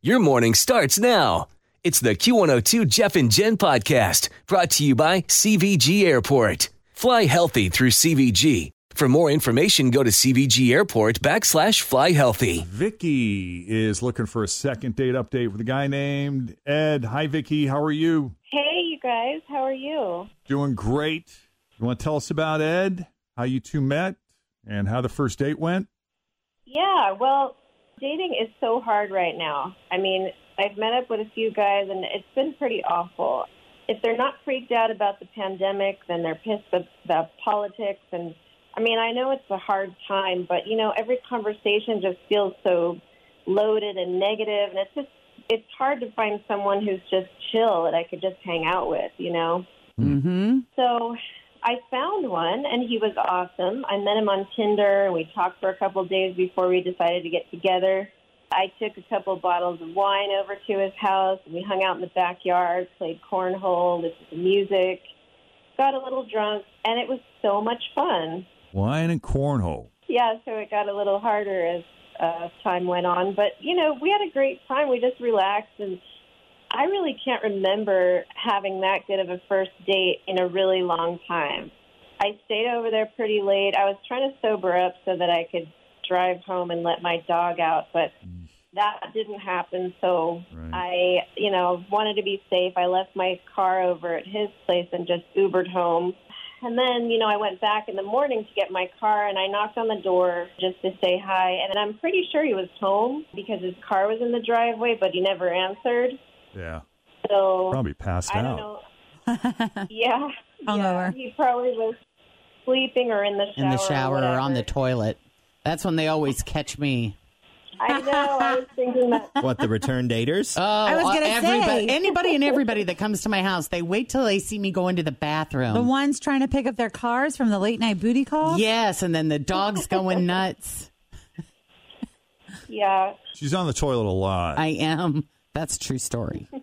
Your morning starts now. It's the Q102 Jeff and Jen podcast brought to you by CVG Airport. Fly healthy through CVG. For more information, go to CVG Airport backslash fly healthy. Vicky is looking for a second date update with a guy named Ed. Hi, Vicky. How are you? Hey, you guys. How are you? Doing great. You want to tell us about Ed, how you two met, and how the first date went? Yeah, well, dating is so hard right now. I mean, I've met up with a few guys, and it's been pretty awful. If they're not freaked out about the pandemic, then they're pissed about politics. And I mean, I know it's a hard time, but you know, every conversation just feels so loaded and negative, and it's just it's hard to find someone who's just chill that I could just hang out with, you know. Mm-hmm. So I found one, and he was awesome. I met him on Tinder, and we talked for a couple of days before we decided to get together. I took a couple of bottles of wine over to his house, and we hung out in the backyard, played cornhole, listened to music, got a little drunk, and it was so much fun. Wine and cornhole. Yeah, so it got a little harder as uh, time went on, but you know, we had a great time. We just relaxed, and I really can't remember having that good of a first date in a really long time. I stayed over there pretty late. I was trying to sober up so that I could drive home and let my dog out, but that didn't happen. So Right. I, you know, wanted to be safe. I left my car over at his place and just Ubered home. And then, you know, I went back in the morning to get my car and I knocked on the door just to say hi. And I'm pretty sure he was home because his car was in the driveway, but he never answered. Yeah. So Probably passed I out. don't know. yeah. yeah. He probably was sleeping or in the shower. in the shower or on the toilet. That's when they always catch me. I know. I was thinking that. What the return daters? Oh, I was gonna everybody, say. anybody and everybody that comes to my house, they wait till they see me go into the bathroom. The ones trying to pick up their cars from the late night booty call. Yes, and then the dog's going nuts. Yeah. She's on the toilet a lot. I am. That's a true story.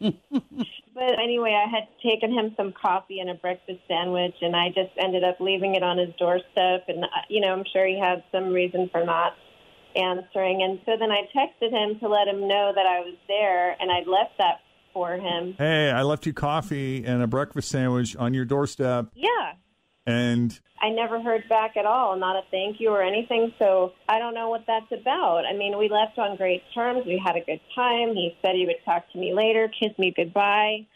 But anyway, I had taken him some coffee and a breakfast sandwich, and I just ended up leaving it on his doorstep. And, uh, you know, I'm sure he had some reason for not answering. And so then I texted him to let him know that I was there, and I'd left that for him. hey, I left you coffee and a breakfast sandwich on your doorstep, Yeah. And I never heard back at all, not a thank you or anything. So I don't know what that's about. I mean, we left on great terms. We had a good time. He said he would talk to me later, kiss me goodbye.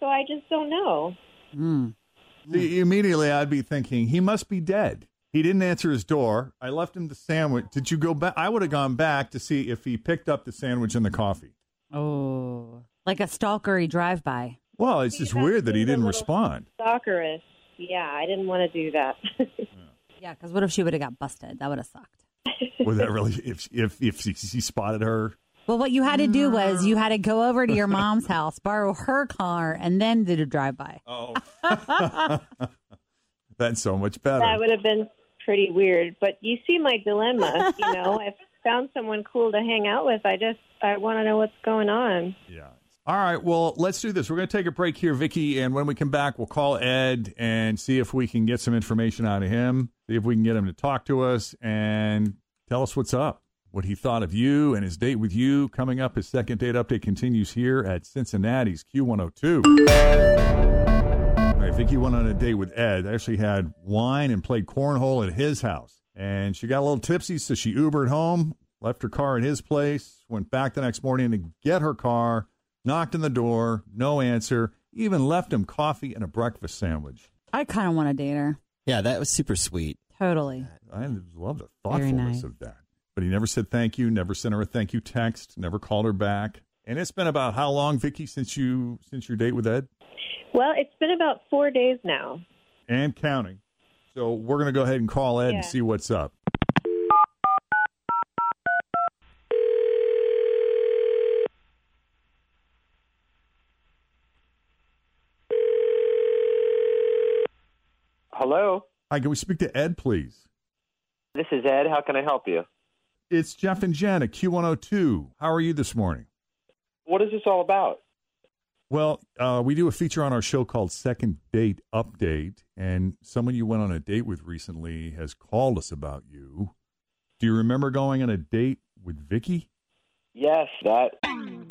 So I just don't know. Mm. the, immediately I'd be thinking he must be dead. He didn't answer his door. I left him the sandwich. Did you go back? I would have gone back to see if he picked up the sandwich and the coffee. Oh, like a stalkery drive by. Well, it's just weird that he didn't respond. Stalkerish. Yeah, I didn't want to do that. Yeah, because what if she would have got busted? That would have sucked. Was that really? If if if she, he spotted her, Well, what you had to do was you had to go over to your mom's house, borrow her car, and then do a drive by. oh, that's so much better. that would have been pretty weird. But you see my dilemma. You know, if I found someone cool to hang out with, I just I want to know what's going on. Yeah. All right. Well, let's do this. We're going to take a break here, Vicky, and when we come back, we'll call Ed and see if we can get some information out of him. See if we can get him to talk to us and tell us what's up, what he thought of you and his date with you. Coming up, his second date update continues here at Cincinnati's Q102. All right, Vicky went on a date with Ed. Actually had wine and played cornhole at his house, and she got a little tipsy, so she Ubered home, left her car at his place, went back the next morning to get her car knocked on the door, no answer. Even left him coffee and a breakfast sandwich. I kind of want to date her. Yeah, that was super sweet. Totally. I love the thoughtfulness nice. of that. But he never said thank you, never sent her a thank you text, never called her back. And it's been about how long, Vicky, since you since your date with Ed? Well, it's been about four days now. And counting. So we're gonna go ahead and call Ed and see what's up. Hi, can we speak to Ed, please? this is Ed. How can I help you? It's Jeff and Jen at Q102. How are you this morning? What is this all about? Well, uh, we do a feature on our show called Second Date Update, and someone you went on a date with recently has called us about you. Do you remember going on a date with Vicky? Yes, that.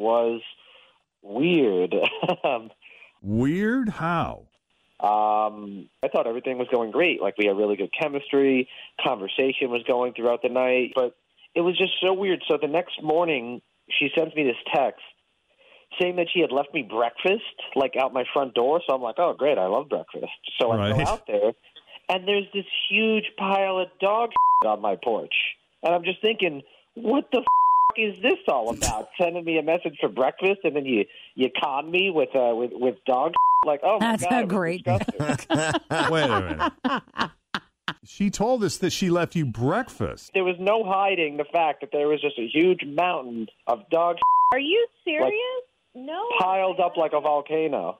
Was weird. um, Weird? How? I thought everything was going great. Like we had really good chemistry, conversation was going throughout the night, but it was just so weird. So the next morning, she sends me this text saying that she had left me breakfast, like out my front door. So I'm like, oh, great, I love breakfast. So I Right. go out there, and there's this huge pile of dog on my porch, and I'm just thinking, what the is this all about? Sending me a message for breakfast, and then you you con me with uh with with dog. Like, oh my That's god, a great- disgusting. Wait a minute. she told us that she left you breakfast. there was no hiding the fact that there was just a huge mountain of dog Are you serious? no. piled up like a volcano.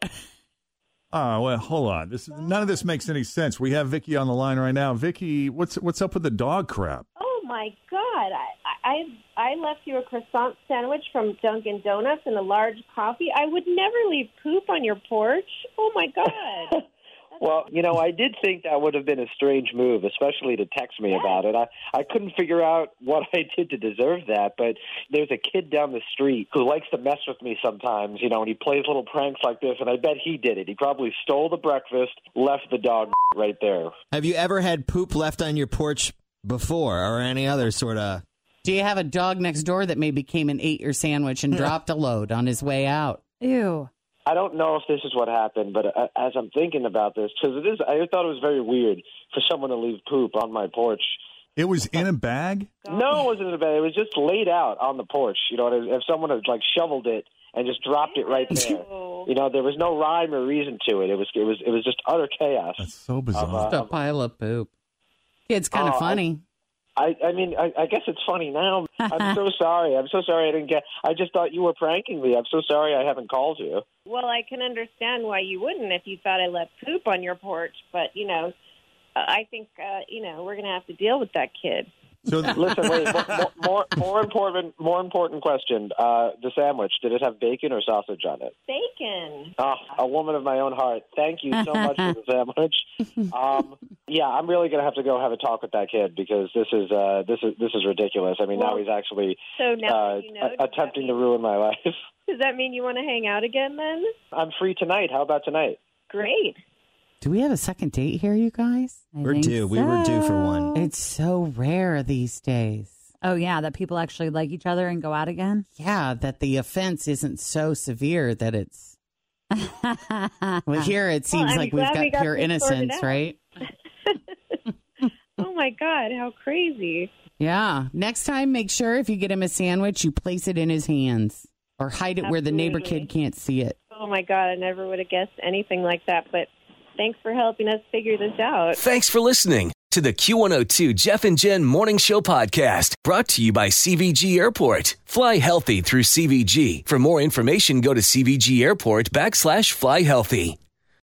Oh, well, hold on. This none of this makes any sense. We have Vicky on the line right now. Vicky, what's what's up with the dog crap? Oh my God! I I I left you a croissant sandwich from Dunkin' Donuts and a large coffee. I would never leave poop on your porch. Oh my God! Well, you know, I did think that would have been a strange move, especially to text me about it. I I couldn't figure out what I did to deserve that, but there's a kid down the street who likes to mess with me sometimes, you know, and he plays little pranks like this, and I bet he did it. He probably stole the breakfast, left the dog right there. Have you ever had poop left on your porch before or any other sort of. Do you have a dog next door that maybe came and ate your sandwich and dropped a load on his way out? Ew. I don't know if this is what happened, but uh, as I'm thinking about this, because it is, I thought it was very weird for someone to leave poop on my porch. It was in a bag. No, it wasn't in a bag. It was just laid out on the porch. You know, and if someone had like shoveled it and just dropped it right there. You know, there was no rhyme or reason to it. It was it was it was just utter chaos. That's so bizarre. Just a pile of poop. It's kind of Oh, funny. I I I mean, I, I guess it's funny now. I'm so sorry. I'm so sorry I didn't get. I just thought you were pranking me. I'm so sorry I haven't called you. well, I can understand why you wouldn't if you thought I left poop on your porch, but you know, uh, I think uh, you know we're gonna have to deal with that kid. So Listen, wait. More more, more important more important question. Uh, the sandwich did it have bacon or sausage on it? Bacon. Oh, a woman of my own heart. Thank you so much for the sandwich. Um, yeah, I'm really gonna have to go have a talk with that kid because this is uh, this is this is ridiculous. I mean, now he's actually So now uh, you know. a- does that attempting to ruin my life. Does that mean you want to hang out again then? I'm free tonight. How about tonight? Great. Do we have a second date here, you guys? I We're think due. We were due for one. It's so rare these days. Oh yeah, that people actually like each other and go out again. Yeah, that the offense isn't so severe that it's. Well, here it seems I'm like we've glad got we got pure this sorted innocence, out. right? Oh my God, how crazy. Yeah. Next time, make sure if you get him a sandwich, you place it in his hands or hide it where the neighbor Absolutely. kid can't see it. Oh my God, I never would have guessed anything like that. But thanks for helping us figure this out. Thanks for listening to the Q102 Jeff and Jen Morning Show podcast brought to you by CVG Airport. Fly healthy through CVG. For more information, go to CVG Airport backslash fly healthy.